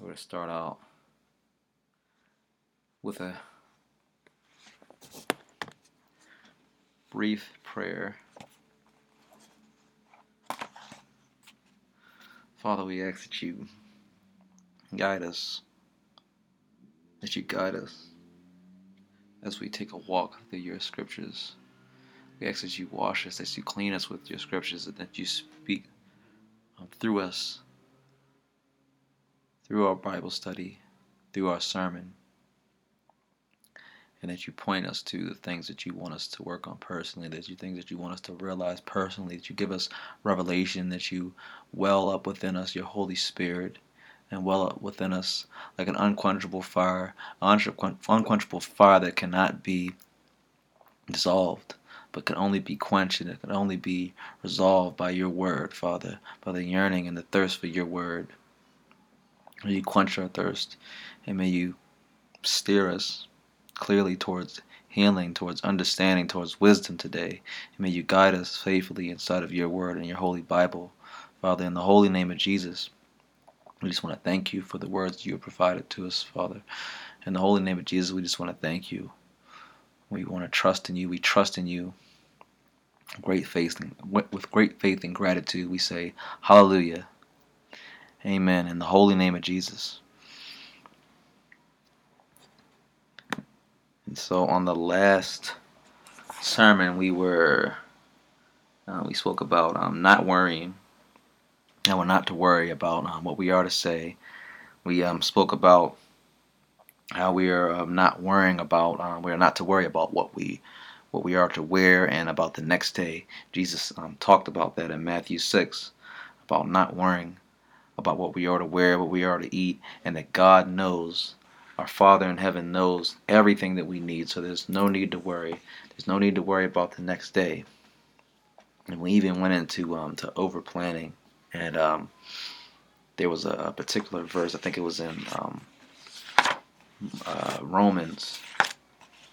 We're going to start out with a brief prayer. Father, we ask that you guide us, that you guide us as we take a walk through your scriptures. We ask that you wash us, that you clean us with your scriptures, and that you speak um, through us, through our Bible study, through our sermon, and that you point us to the things that you want us to work on personally, that you things that you want us to realize personally, that you give us revelation, that you well up within us your Holy Spirit and well up within us like an unquenchable fire, unquenchable fire that cannot be dissolved but can only be quenched and it can only be resolved by your word, Father, by the yearning and the thirst for your word. May you quench our thirst and may you steer us clearly towards healing, towards understanding, towards wisdom today. And may you guide us faithfully inside of your word and your holy Bible. Father, in the holy name of Jesus, we just want to thank you for the words you have provided to us, Father. In the holy name of Jesus, we just want to thank you we want to trust in you. We trust in you. Great faith, with great faith and gratitude, we say, Hallelujah. Amen. In the holy name of Jesus. And so on the last sermon, we were, uh, we spoke about um, not worrying. And we're not to worry about um, what we are to say. We um, spoke about how we are um, not worrying about um, we are not to worry about what we what we are to wear and about the next day jesus um, talked about that in matthew 6 about not worrying about what we are to wear what we are to eat and that god knows our father in heaven knows everything that we need. So there's no need to worry. There's no need to worry about the next day. And we even went into um, to over planning and um, there was a particular verse i think it was in um, uh, Romans,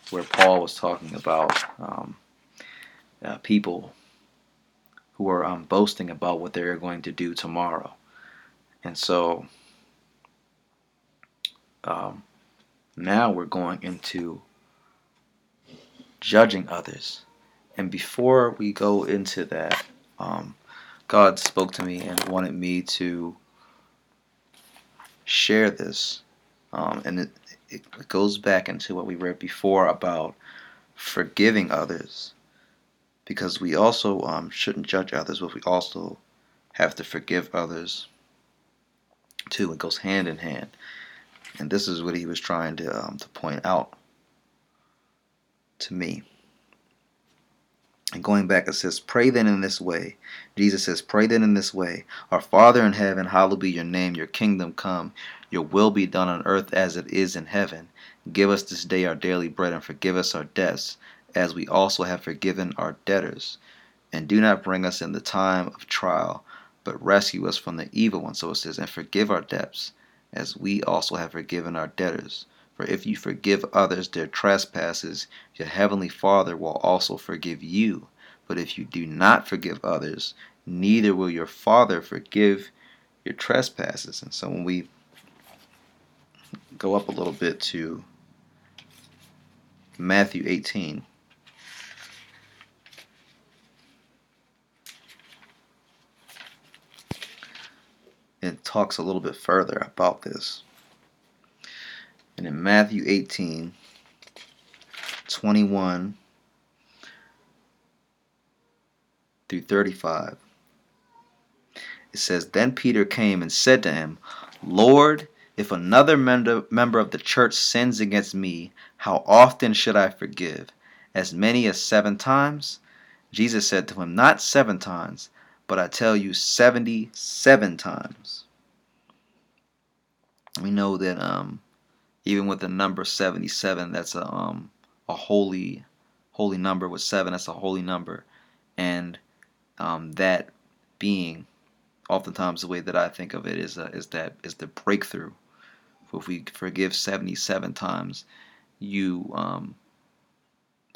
where Paul was talking about um, uh, people who are um, boasting about what they're going to do tomorrow. And so um, now we're going into judging others. And before we go into that, um, God spoke to me and wanted me to share this. Um, and it, it goes back into what we read before about forgiving others because we also um, shouldn't judge others but we also have to forgive others too it goes hand in hand and this is what he was trying to, um, to point out to me and going back, it says, Pray then in this way. Jesus says, Pray then in this way. Our Father in heaven, hallowed be your name. Your kingdom come. Your will be done on earth as it is in heaven. Give us this day our daily bread, and forgive us our debts, as we also have forgiven our debtors. And do not bring us in the time of trial, but rescue us from the evil one. So it says, And forgive our debts, as we also have forgiven our debtors. For if you forgive others their trespasses, your heavenly Father will also forgive you. But if you do not forgive others, neither will your Father forgive your trespasses. And so when we go up a little bit to Matthew 18. It talks a little bit further about this. And in Matthew 18, 21 through 35, it says, Then Peter came and said to him, Lord, if another member of the church sins against me, how often should I forgive? As many as seven times? Jesus said to him, Not seven times, but I tell you, seventy seven times. We know that um, even with the number 77 that's a um a holy holy number. With seven that's a holy number. And um, that being oftentimes the way that I think of it is uh, is that is the breakthrough. If we forgive 77 times you um,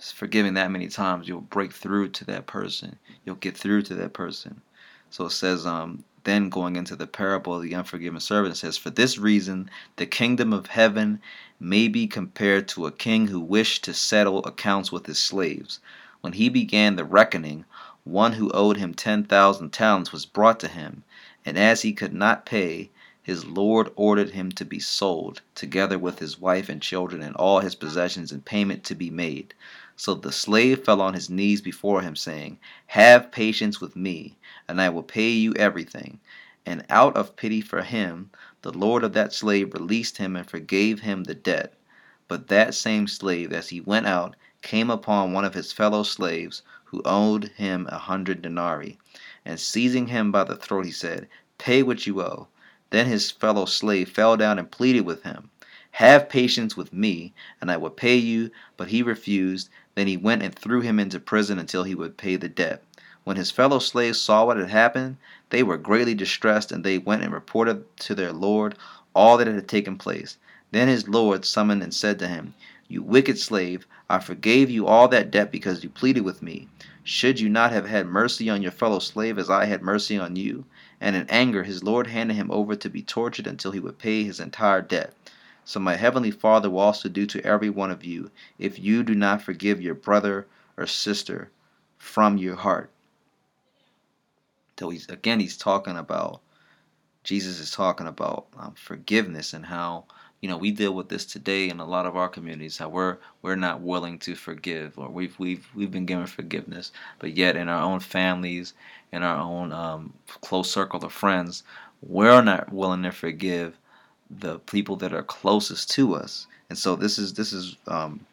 forgiving that many times you'll break through to that person you'll get through to that person so it says um, then going into the parable of the unforgiven servant says, For this reason, the kingdom of heaven may be compared to a king who wished to settle accounts with his slaves. When he began the reckoning, one who owed him ten thousand talents was brought to him, and as he could not pay, his lord ordered him to be sold, together with his wife and children and all his possessions, and payment to be made. So the slave fell on his knees before him, saying, Have patience with me, and I will pay you everything. And out of pity for him, the lord of that slave released him and forgave him the debt. But that same slave, as he went out, came upon one of his fellow slaves, who owed him a hundred denarii. And seizing him by the throat, he said, Pay what you owe. Then his fellow slave fell down and pleaded with him, Have patience with me, and I will pay you. But he refused. Then he went and threw him into prison until he would pay the debt. When his fellow slaves saw what had happened, they were greatly distressed, and they went and reported to their lord all that had taken place. Then his lord summoned and said to him, You wicked slave, I forgave you all that debt because you pleaded with me. Should you not have had mercy on your fellow slave as I had mercy on you? And in anger his lord handed him over to be tortured until he would pay his entire debt. So my heavenly Father will also do to every one of you if you do not forgive your brother or sister from your heart. So he's again he's talking about Jesus is talking about um, forgiveness and how you know we deal with this today in a lot of our communities how we're we're not willing to forgive or we've we've we've been given forgiveness but yet in our own families in our own um, close circle of friends we're not willing to forgive the people that are closest to us. And so this is this is um,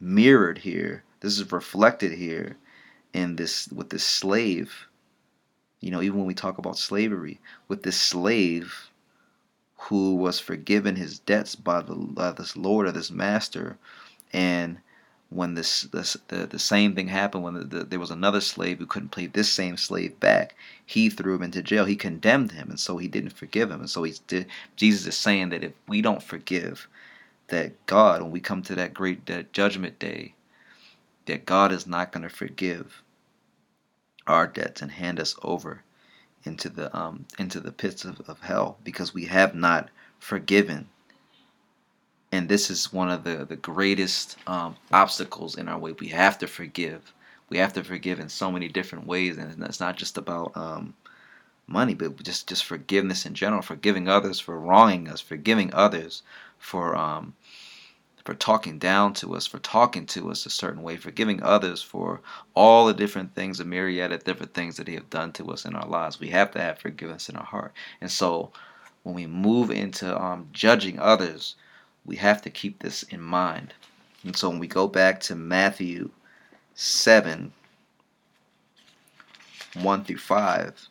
mirrored here. This is reflected here in this with this slave. You know, even when we talk about slavery, with this slave who was forgiven his debts by the by this lord or this master, and when this, this the, the same thing happened when the, the, there was another slave who couldn't pay this same slave back. He threw him into jail. He condemned him and so he didn't forgive him. And so he's jesus is saying that if we don't forgive that god when we come to that great that judgment day that god is not going to forgive our debts and hand us over into the um into the pits of, of hell because we have not forgiven and this is one of the the greatest um, obstacles in our way. We have to forgive. We have to forgive in so many different ways, and it's not just about um, money, but just just forgiveness in general. Forgiving others for wronging us, forgiving others for um, for talking down to us, for talking to us a certain way, forgiving others for all the different things, a myriad of different things that they have done to us in our lives. We have to have forgiveness in our heart, and so when we move into um, judging others we have to keep this in mind. And so when we go back to Matthew 7 1 through 5,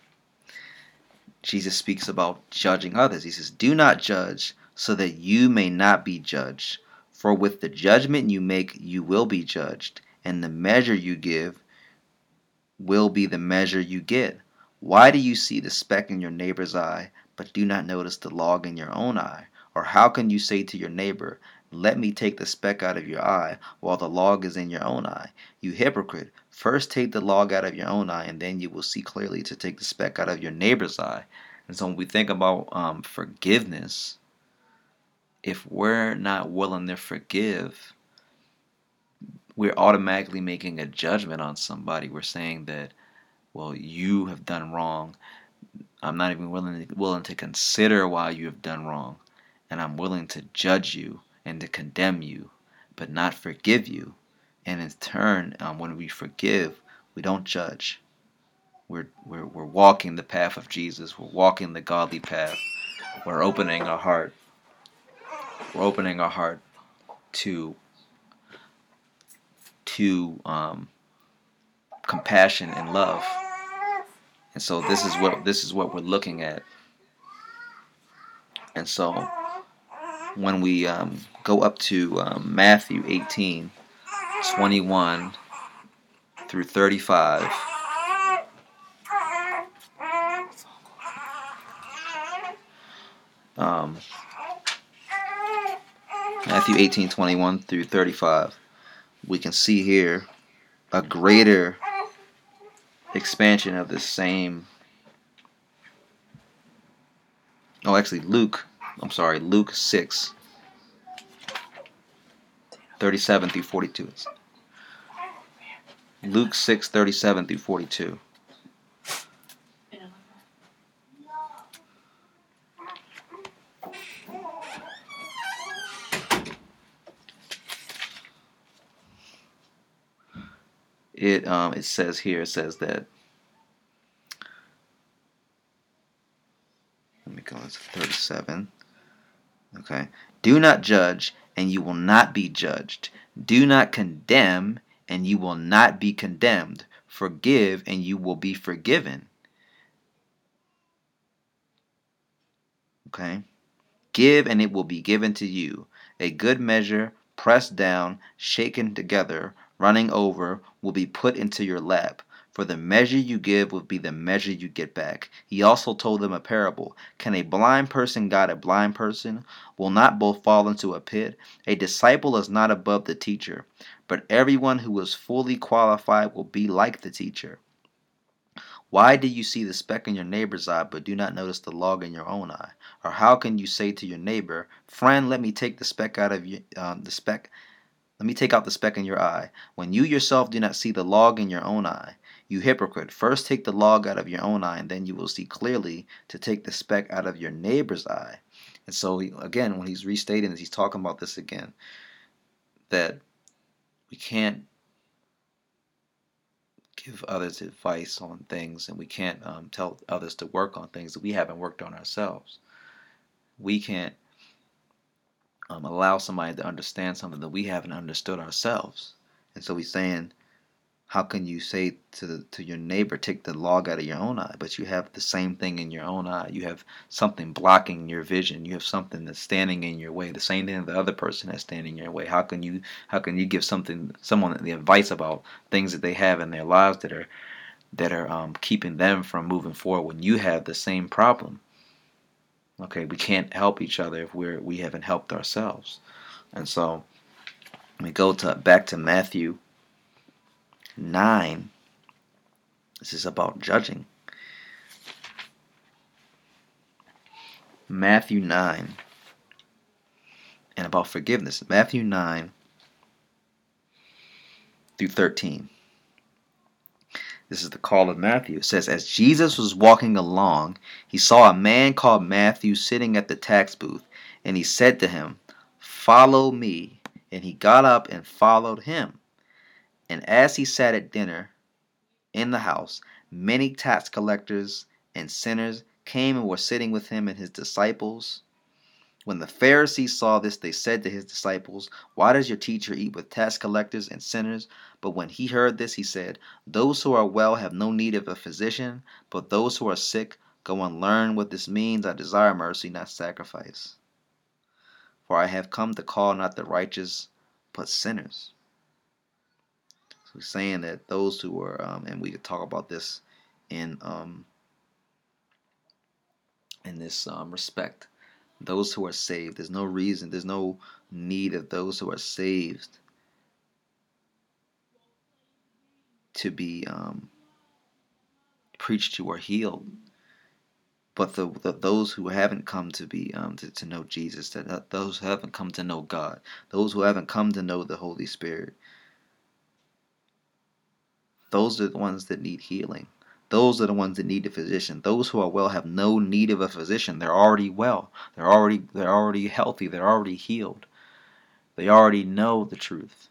Jesus speaks about judging others. He says, Do not judge, so that you may not be judged. For with the judgment you make, you will be judged, and the measure you give will be the measure you get. Why do you see the speck in your neighbor's eye, but do not notice the log in your own eye? Or how can you say to your neighbor, Let me take the speck out of your eye, while the log is in your own eye? You hypocrite, first take the log out of your own eye, and then you will see clearly to take the speck out of your neighbor's eye. And so when we think about um, forgiveness, if we're not willing to forgive, we're automatically making a judgment on somebody. We're saying that, well, you have done wrong. I'm not even willing to, willing to consider why you have done wrong and I'm willing to judge you and to condemn you, but not forgive you. And in turn, um, when we forgive, we don't judge. We're, we're, we're walking the path of Jesus. We're walking the godly path. We're opening our heart. We're opening our heart to to um, compassion and love. And so this is what this is what we're looking at. And so when we um, go up to um, Matthew 18, 21 through 35. Um, Matthew 18, 21 through 35. We can see here a greater expansion of the same Oh, actually, Luke. I'm sorry, Luke 6, 37 through 42. Luke 6, 37 through 42. It um it says here it says that let me go into 37. Okay. Do not judge and you will not be judged. Do not condemn and you will not be condemned. Forgive, and you will be forgiven. Okay? Give, and it will be given to you. A good measure, pressed down, shaken together, running over, will be put into your lap. For the measure you give will be the measure you get back. He also told them a parable. Can a blind person guide a blind person? Will not both fall into a pit? A disciple is not above the teacher, but everyone who is fully qualified will be like the teacher. Why do you see the speck in your neighbor's eye, but do not notice the log in your own eye? Or how can you say to your neighbor, "Friend, let me take the speck out of you, um, the speck, let me take out the speck in your eye," when you yourself do not see the log in your own eye? You hypocrite, first take the log out of your own eye, and then you will see clearly to take the speck out of your neighbor's eye. And so, again, when he's restating this, he's talking about this again that we can't give others advice on things and we can't um, tell others to work on things that we haven't worked on ourselves. We can't um, allow somebody to understand something that we haven't understood ourselves. And so he's saying, how can you say to to your neighbor take the log out of your own eye but you have the same thing in your own eye. You have something blocking your vision. You have something that's standing in your way the same thing the other person has standing in your way. How can you how can you give something someone the advice about things that they have in their lives that are that are um, keeping them from moving forward when you have the same problem? Okay we can't help each other if we're we haven't helped ourselves. And so we go to back to matthew 9. This is about judging. Matthew 9 and about forgiveness. Matthew 9 through 13. This is the call of Matthew. It says, As Jesus was walking along, he saw a man called Matthew sitting at the tax booth, and he said to him, Follow me. And he got up and followed him. And as he sat at dinner in the house, many tax collectors and sinners came and were sitting with him and his disciples. When the Pharisees saw this, they said to his disciples, Why does your teacher eat with tax collectors and sinners? But when he heard this, he said, Those who are well have no need of a physician, but those who are sick, go and learn what this means. I desire mercy, not sacrifice. For I have come to call not the righteous, but sinners saying that those who are, um, and we could talk about this in um, in this um, respect, those who are saved. There's no reason, there's no need of those who are saved to be um, preached to or healed. But the, the, those who haven't come to be um, to, to know Jesus, that those who haven't come to know God, those who haven't come to know the Holy Spirit, those are the ones that need healing. Those are the ones that need a physician. Those who are well have no need of a physician. They're already well. They're already they're already healthy. They're already healed. They already know the truth.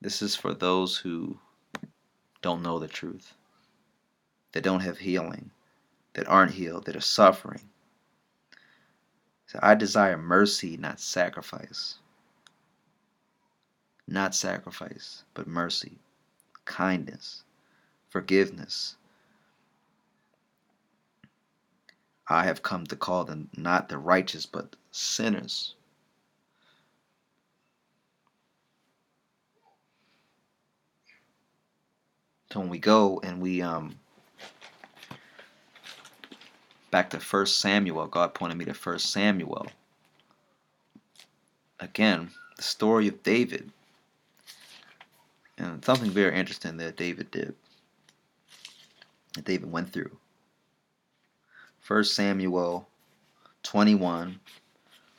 This is for those who don't know the truth. That don't have healing. That aren't healed. That are suffering. So I desire mercy, not sacrifice not sacrifice, but mercy, kindness, forgiveness. I have come to call them not the righteous, but sinners. So when we go and we um back to First Samuel, God pointed me to First Samuel. Again, the story of David. And something very interesting that David did, that David went through. 1 Samuel 21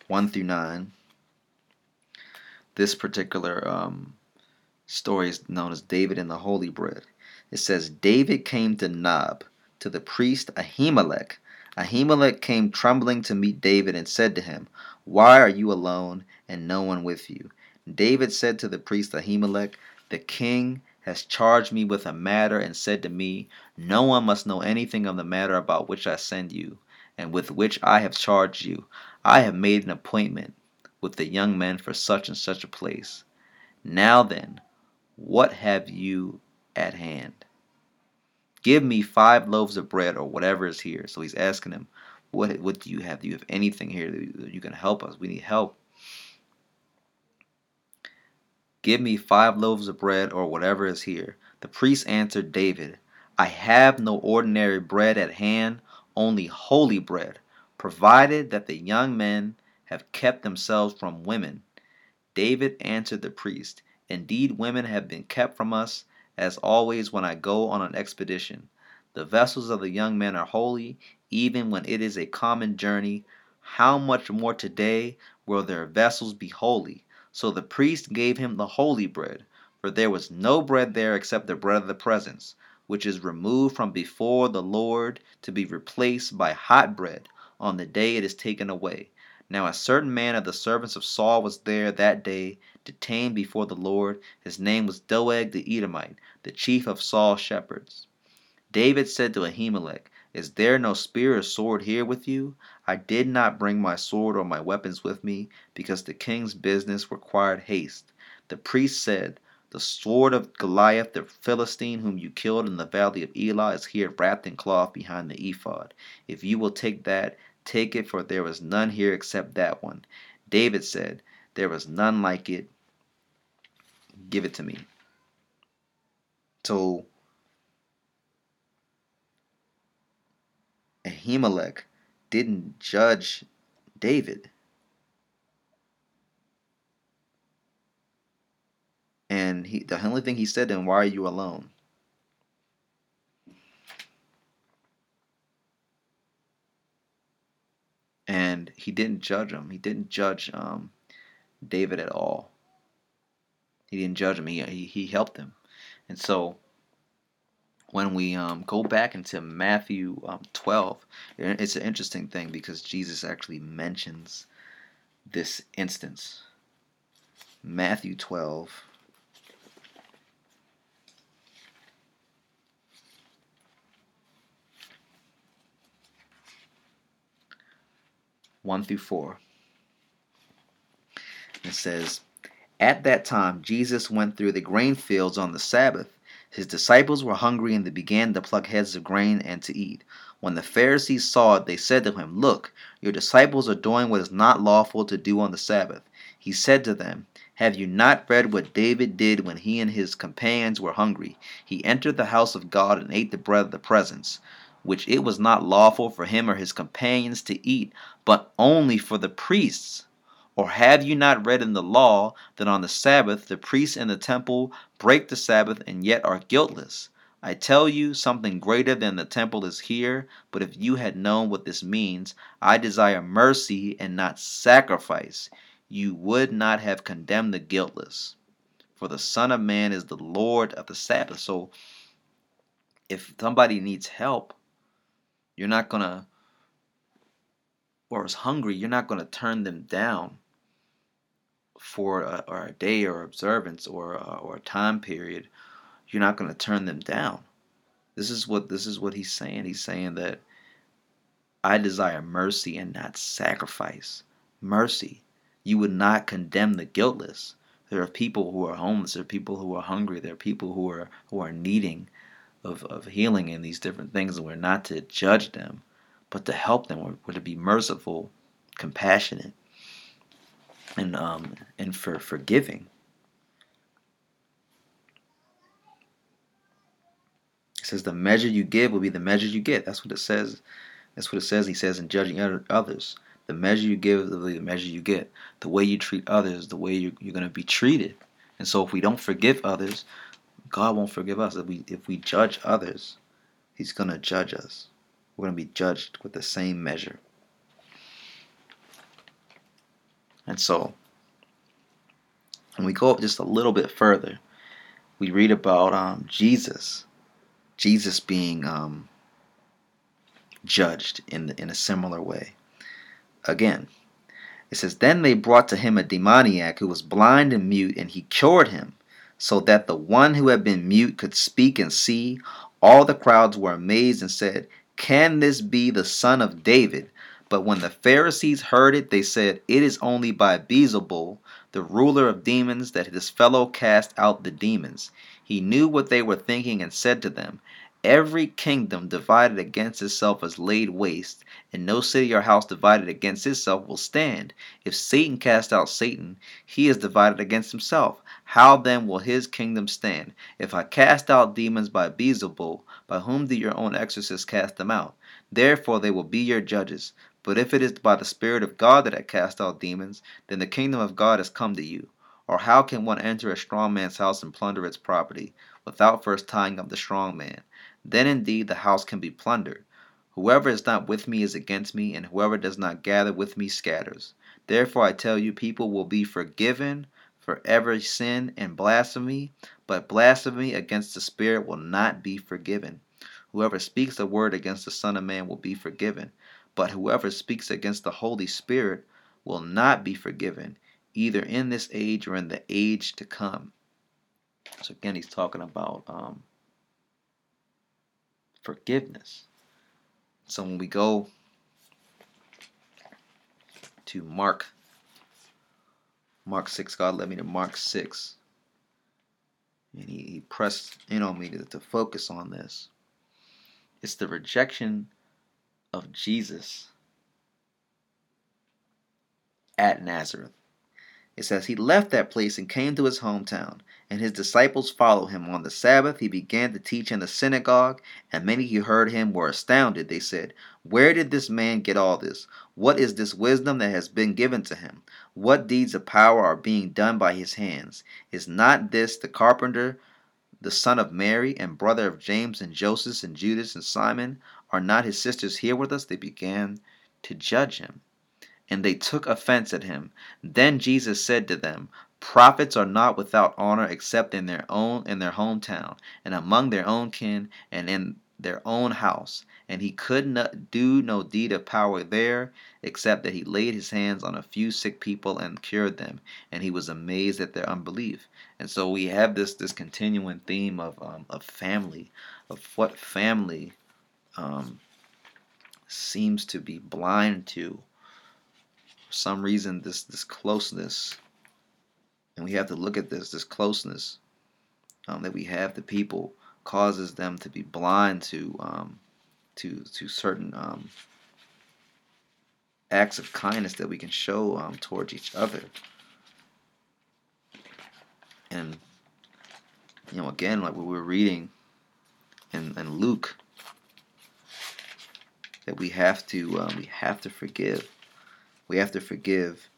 1 through 9. This particular um, story is known as David and the Holy Bread. It says, David came to Nob, to the priest Ahimelech. Ahimelech came trembling to meet David and said to him, Why are you alone and no one with you? David said to the priest Ahimelech, The king has charged me with a matter and said to me, No one must know anything of the matter about which I send you, and with which I have charged you. I have made an appointment with the young men for such and such a place. Now then, what have you at hand? Give me five loaves of bread or whatever is here. So he's asking him, What what do you have? Do you have anything here that you can help us? We need help. Give me five loaves of bread or whatever is here. The priest answered David, I have no ordinary bread at hand, only holy bread, provided that the young men have kept themselves from women. David answered the priest, Indeed, women have been kept from us, as always when I go on an expedition. The vessels of the young men are holy, even when it is a common journey. How much more today will their vessels be holy? So the priest gave him the holy bread, for there was no bread there except the bread of the presence, which is removed from before the Lord to be replaced by hot bread on the day it is taken away. Now a certain man of the servants of Saul was there that day, detained before the Lord. His name was Doeg the Edomite, the chief of Saul's shepherds. David said to Ahimelech, Is there no spear or sword here with you? I did not bring my sword or my weapons with me, because the king's business required haste. The priest said, The sword of Goliath the Philistine, whom you killed in the valley of Elah, is here wrapped in cloth behind the ephod. If you will take that, take it, for there is none here except that one. David said, There is none like it. Give it to me. So, Ahimelech didn't judge David. And he, the only thing he said to him, Why are you alone? And he didn't judge him. He didn't judge um, David at all. He didn't judge him. He, he, he helped him. And so when we um, go back into Matthew um, 12, it's an interesting thing because Jesus actually mentions this instance. Matthew 12. One through four. It says, At that time Jesus went through the grain fields on the Sabbath his disciples were hungry and they began to pluck heads of grain and to eat. When the Pharisees saw it, they said to him, Look, your disciples are doing what is not lawful to do on the Sabbath. He said to them, Have you not read what David did when he and his companions were hungry? He entered the house of God and ate the bread of the presence, which it was not lawful for him or his companions to eat, but only for the priests. Or have you not read in the law that on the Sabbath the priests in the temple break the Sabbath and yet are guiltless? I tell you, something greater than the temple is here. But if you had known what this means, I desire mercy and not sacrifice, you would not have condemned the guiltless. For the Son of Man is the Lord of the Sabbath. So if somebody needs help, you're not going to, or is hungry, you're not going to turn them down for a, or a day or observance or a, or a time period, you're not going to turn them down. This is what this is what he's saying. He's saying that I desire mercy and not sacrifice. Mercy. You would not condemn the guiltless. There are people who are homeless. There are people who are hungry. There are people who are who are needing of, of healing and these different things, and we're not to judge them, but to help them. We're, we're to be merciful, compassionate, and um and for forgiving. It says the measure you give will be the measure you get. That's what it says. That's what it says. He says in judging others, the measure you give the measure you get. The way you treat others, the way you, you're going to be treated. And so if we don't forgive others, God won't forgive us. If we if we judge others, He's going to judge us. we're going to be judged with the same measure. And so, when we go up just a little bit further, we read about um, Jesus, Jesus being um, judged in in a similar way. Again, it says, Then they brought to him a demoniac who was blind and mute, and he cured him, so that the one who had been mute could speak and see. All the crowds were amazed and said, Can this be the son of David? But when the Pharisees heard it, they said, It is only by Beelzebul, the ruler of demons, that this fellow cast out the demons. He knew what they were thinking and said to them, Every kingdom divided against itself is laid waste, and no city or house divided against itself will stand. If Satan cast out Satan, he is divided against himself. How then will his kingdom stand? If I cast out demons by Beelzebul, by whom do your own exorcists cast them out? Therefore they will be your judges. But if it is by the Spirit of God that I cast out demons, then the kingdom of God has come to you. Or how can one enter a strong man's house and plunder its property, without first tying up the strong man? Then indeed the house can be plundered. Whoever is not with me is against me, and whoever does not gather with me scatters. Therefore I tell you, people will be forgiven for every sin and blasphemy, but blasphemy against the Spirit will not be forgiven. Whoever speaks a word against the Son of Man will be forgiven but whoever speaks against the Holy Spirit will not be forgiven, either in this age or in the age to come. So again, he's talking about um, forgiveness. So when we go to Mark, Mark 6, God led me to Mark 6. And he, he pressed in on me to, to focus on this. It's the rejection of Jesus at Nazareth. It says, He left that place and came to his hometown, and his disciples followed him. On the Sabbath, he began to teach in the synagogue, and many who heard him were astounded. They said, Where did this man get all this? What is this wisdom that has been given to him? What deeds of power are being done by his hands? Is not this the carpenter, the son of Mary, and brother of James and Joseph and Judas and Simon? Are not his sisters here with us? They began to judge him. And they took offense at him. Then Jesus said to them, Prophets are not without honor except in their own in their hometown, and among their own kin, and in their own house. And he could not do no deed of power there, except that he laid his hands on a few sick people and cured them. And he was amazed at their unbelief. And so we have this this continuing theme of um, of family, of what family um, seems to be blind to. For some reason, this this closeness, and we have to look at this this closeness um, that we have to people causes them to be blind to um, to to certain um, acts of kindness that we can show um, towards each other. And you know, again, like we were reading in, in Luke, that we have to um, we have to forgive. We have to forgive,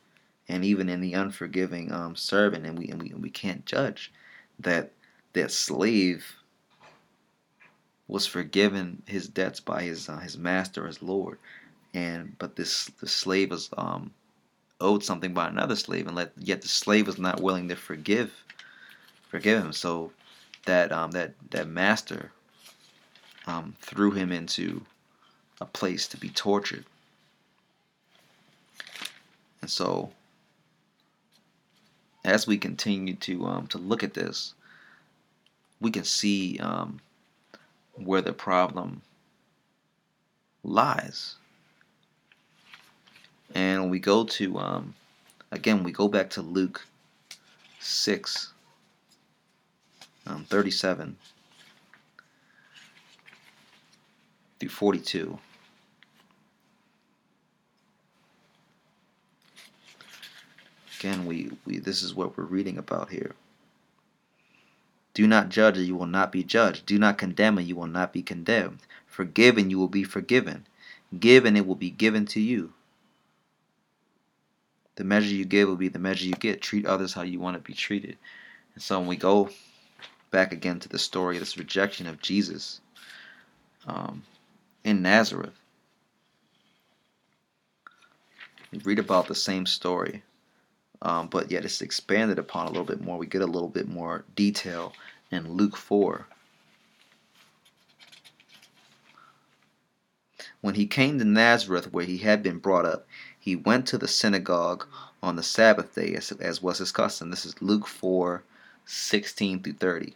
and even in the unforgiving um, servant, and we and we and we can't judge that that slave was forgiven his debts by his uh, his master, his lord, and but this the slave was um, owed something by another slave, and let, yet the slave was not willing to forgive forgive him. So that um, that that master um, threw him into a place to be tortured. And so, as we continue to um, to look at this, we can see um, where the problem lies. And we go to, um, again, we go back to Luke 6, um, 37 through 42. Again, we, we this is what we're reading about here. Do not judge, and you will not be judged. Do not condemn, and you will not be condemned. Forgive, and you will be forgiven. Give, and it will be given to you. The measure you give will be the measure you get. Treat others how you want to be treated. And so when we go back again to the story, of this rejection of Jesus, um, in Nazareth. We read about the same story, um, but yet it's expanded upon a little bit more. We get a little bit more detail in Luke 4. When he came to Nazareth, where he had been brought up, he went to the synagogue on the Sabbath day, as, as was his custom. This is Luke 4 16 through 30.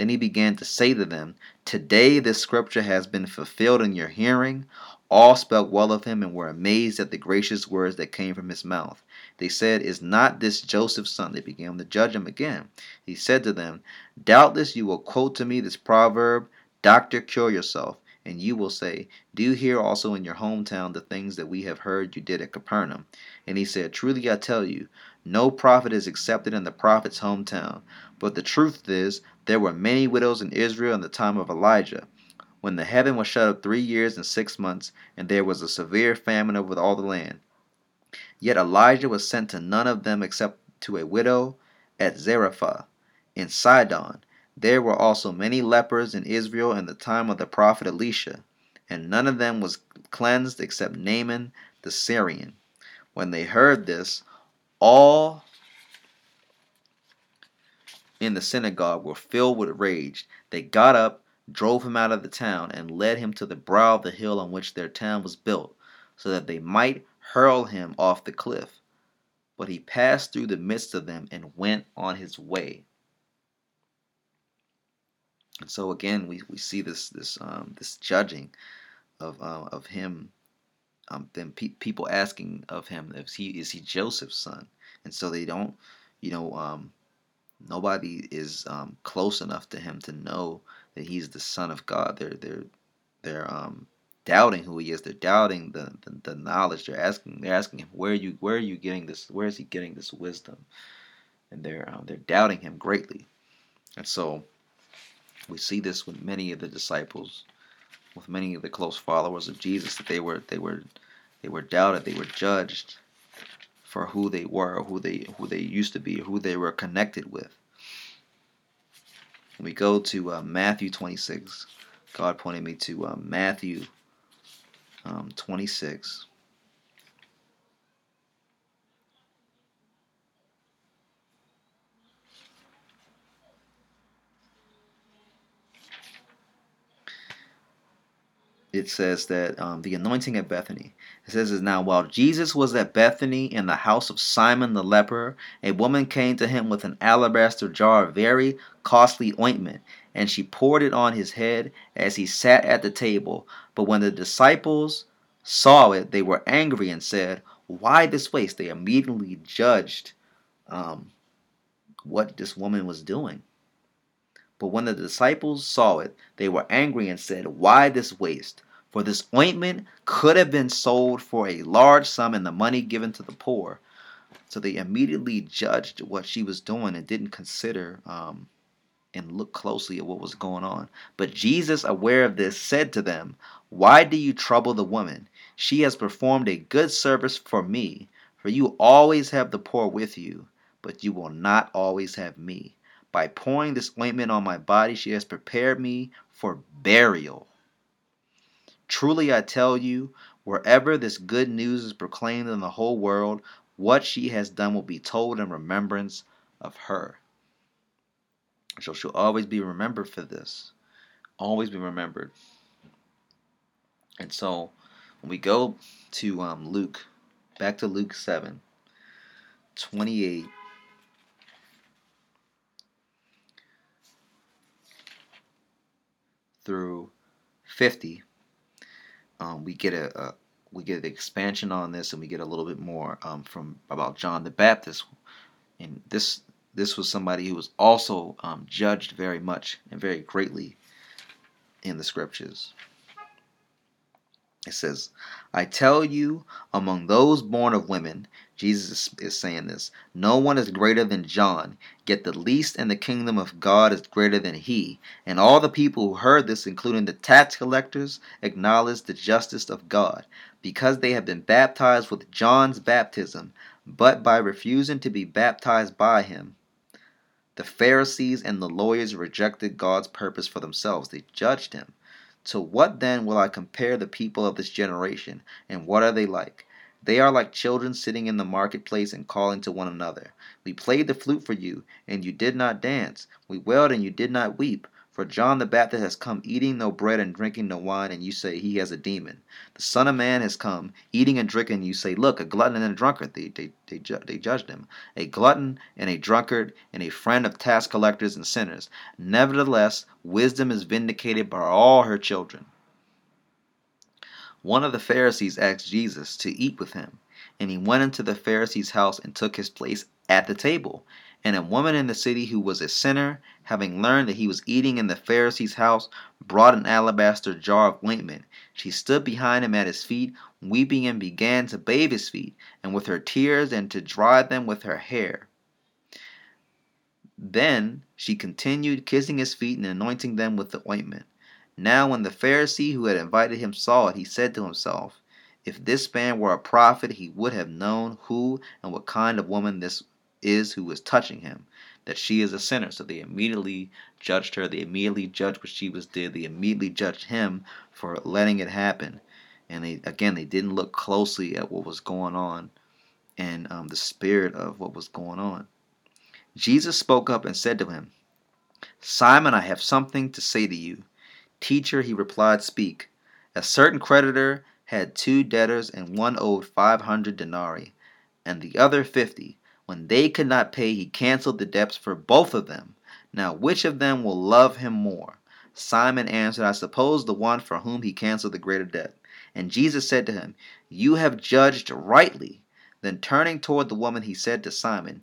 Then he began to say to them, Today this scripture has been fulfilled in your hearing. All spoke well of him and were amazed at the gracious words that came from his mouth. They said, Is not this Joseph's son? They began to judge him again. He said to them, Doubtless you will quote to me this proverb, Doctor, cure yourself. And you will say, Do you hear also in your hometown the things that we have heard you did at Capernaum? And he said, Truly I tell you, no prophet is accepted in the prophet's hometown. But the truth is, there were many widows in Israel in the time of Elijah, when the heaven was shut up three years and six months, and there was a severe famine over all the land. Yet Elijah was sent to none of them except to a widow at Zarephath in Sidon. There were also many lepers in Israel in the time of the prophet Elisha, and none of them was cleansed except Naaman the Syrian. When they heard this, all in the synagogue were filled with rage. They got up, drove him out of the town, and led him to the brow of the hill on which their town was built, so that they might hurl him off the cliff. But he passed through the midst of them and went on his way. And so again, we, we see this this um, this judging of uh, of him. Um, then pe- people asking of him if he is he Joseph's son, and so they don't, you know, um, Nobody is um, close enough to him to know that he's the son of God. They're they're they're um, doubting who he is. They're doubting the, the, the knowledge. They're asking they're asking him where are you where are you getting this? Where is he getting this wisdom? And they're um, they're doubting him greatly. And so we see this with many of the disciples, with many of the close followers of Jesus, that they were they were they were doubted, they were judged, for who they were, who they who they used to be, who they were connected with. we go to uh, Matthew 26. God pointed me to uh, Matthew um, 26. it says that um, the anointing at Bethany. It says is now while Jesus was at Bethany in the house of Simon the leper, a woman came to him with an alabaster jar of very costly ointment, and she poured it on his head as he sat at the table. But when the disciples saw it, they were angry and said, "Why this waste?" They immediately judged um, what this woman was doing. But when the disciples saw it, they were angry and said, Why this waste? For this ointment could have been sold for a large sum and the money given to the poor. So they immediately judged what she was doing and didn't consider um, and look closely at what was going on. But Jesus, aware of this, said to them, Why do you trouble the woman? She has performed a good service for me. For you always have the poor with you, but you will not always have me. By pouring this ointment on my body, she has prepared me for burial. Truly I tell you, wherever this good news is proclaimed in the whole world, what she has done will be told in remembrance of her. So she'll always be remembered for this. Always be remembered. And so when we go to um, Luke, back to Luke 7, 28 through 50, um, we get a, a, we get an expansion on this, and we get a little bit more um, from about John the Baptist. And this this was somebody who was also um, judged very much and very greatly in the scriptures. It says, I tell you, among those born of women, Jesus is saying this, no one is greater than John, yet the least in the kingdom of God is greater than he. And all the people who heard this, including the tax collectors, acknowledged the justice of God, because they have been baptized with John's baptism, but by refusing to be baptized by him. The Pharisees and the lawyers rejected God's purpose for themselves. They judged him. To what then will I compare the people of this generation, and what are they like? They are like children sitting in the marketplace and calling to one another. We played the flute for you, and you did not dance. We wailed, and you did not weep. For John the Baptist has come eating no bread and drinking no wine, and you say he has a demon. The Son of Man has come eating and drinking, and you say, Look, a glutton and a drunkard. They, they, they, ju- they judged him. A glutton and a drunkard, and a friend of tax collectors and sinners. Nevertheless, wisdom is vindicated by all her children. One of the Pharisees asked Jesus to eat with him, and he went into the Pharisee's house and took his place at the table. And a woman in the city who was a sinner, having learned that he was eating in the Pharisee's house, brought an alabaster jar of ointment. She stood behind him at his feet, weeping, and began to bathe his feet, and with her tears, and to dry them with her hair. Then she continued kissing his feet and anointing them with the ointment. Now, when the Pharisee who had invited him saw it, he said to himself, If this man were a prophet, he would have known who and what kind of woman this is who is touching him, that she is a sinner. So they immediately judged her. They immediately judged what she was did. They immediately judged him for letting it happen. And they again, they didn't look closely at what was going on and um, the spirit of what was going on. Jesus spoke up and said to him, Simon, I have something to say to you. Teacher, he replied, Speak. A certain creditor had two debtors, and one owed five hundred denarii, and the other fifty. When they could not pay, he canceled the debts for both of them. Now, which of them will love him more? Simon answered, I suppose the one for whom he canceled the greater debt. And Jesus said to him, You have judged rightly. Then turning toward the woman, he said to Simon,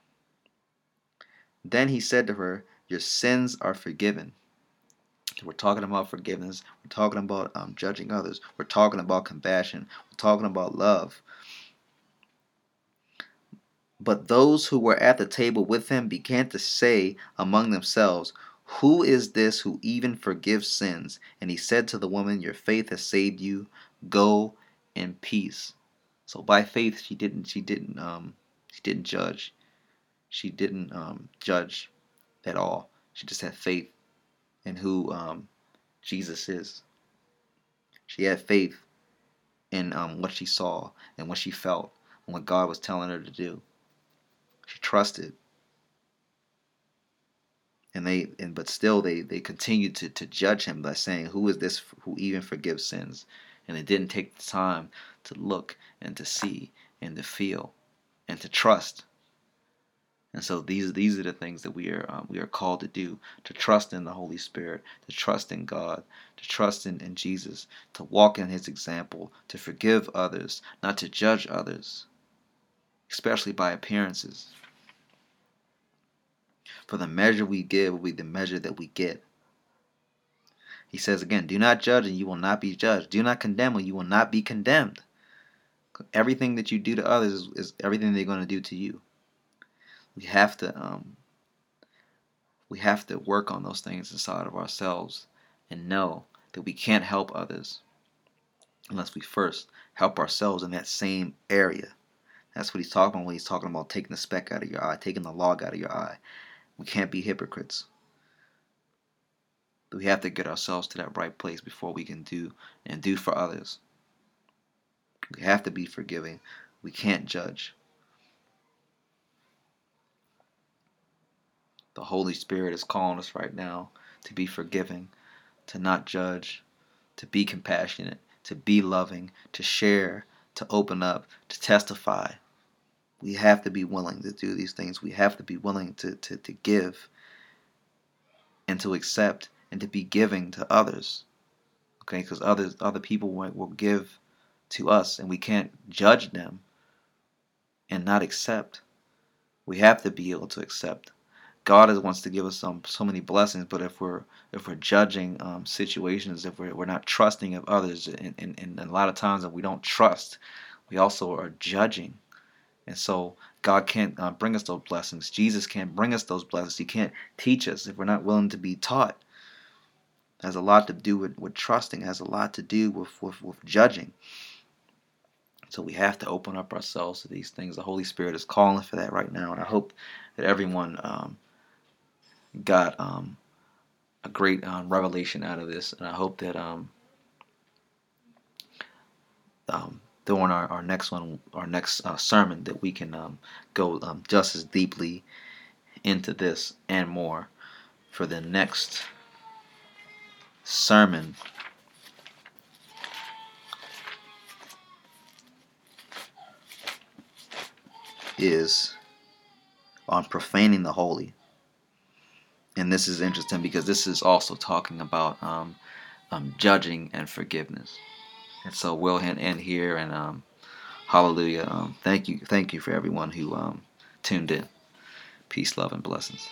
Then he said to her, Your sins are forgiven. We're talking about forgiveness. We're talking about um, judging others. We're talking about compassion. We're talking about love. But those who were at the table with him began to say among themselves, Who is this who even forgives sins? And he said to the woman, Your faith has saved you. Go in peace. So by faith, she didn't. She didn't. Um, she didn't judge. She didn't um, judge at all. She just had faith in who um, Jesus is. She had faith in um, what she saw and what she felt and what God was telling her to do. She trusted. And they and but still they they continued to, to judge him by saying, Who is this who even forgives sins? And they didn't take the time to look and to see and to feel and to trust and so these these are the things that we are um, we are called to do: to trust in the Holy Spirit, to trust in God, to trust in, in Jesus, to walk in His example, to forgive others, not to judge others, especially by appearances. For the measure we give will be the measure that we get. He says again, Do not judge and you will not be judged. Do not condemn and you will not be condemned. Everything that you do to others is, is everything they're going to do to you we have to um, we have to work on those things inside of ourselves and know that we can't help others unless we first help ourselves in that same area. That's what he's talking about when he's talking about taking the speck out of your eye, taking the log out of your eye. We can't be hypocrites. We have to get ourselves to that right place before we can do and do for others. We have to be forgiving. We can't judge. The Holy Spirit is calling us right now to be forgiving, to not judge, to be compassionate, to be loving, to share, to open up, to testify. We have to be willing to do these things. We have to be willing to, to, to give and to accept and to be giving to others. Okay, because others other people will, will give to us and we can't judge them and not accept. We have to be able to accept. God is, wants to give us so many blessings, but if we're if we're judging um, situations, if we're, we're not trusting of others, and, and, and a lot of times if we don't trust, we also are judging. And so God can't uh, bring us those blessings. Jesus can't bring us those blessings. He can't teach us if we're not willing to be taught. It has a lot to do with, with trusting. It has a lot to do with, with, with judging. So we have to open up ourselves to these things. The Holy Spirit is calling for that right now, and I hope that everyone um, got um, a great um, revelation out of this, and I hope that um, um, during our, our next one, our next uh, sermon, that we can um, go um, just as deeply into this and more for the next sermon. Is on profaning the holy. And this is interesting because this is also talking about um, um, judging and forgiveness. And so we'll end here and um, hallelujah. Um, thank you, thank you for everyone who um, tuned in. Peace, love, and blessings.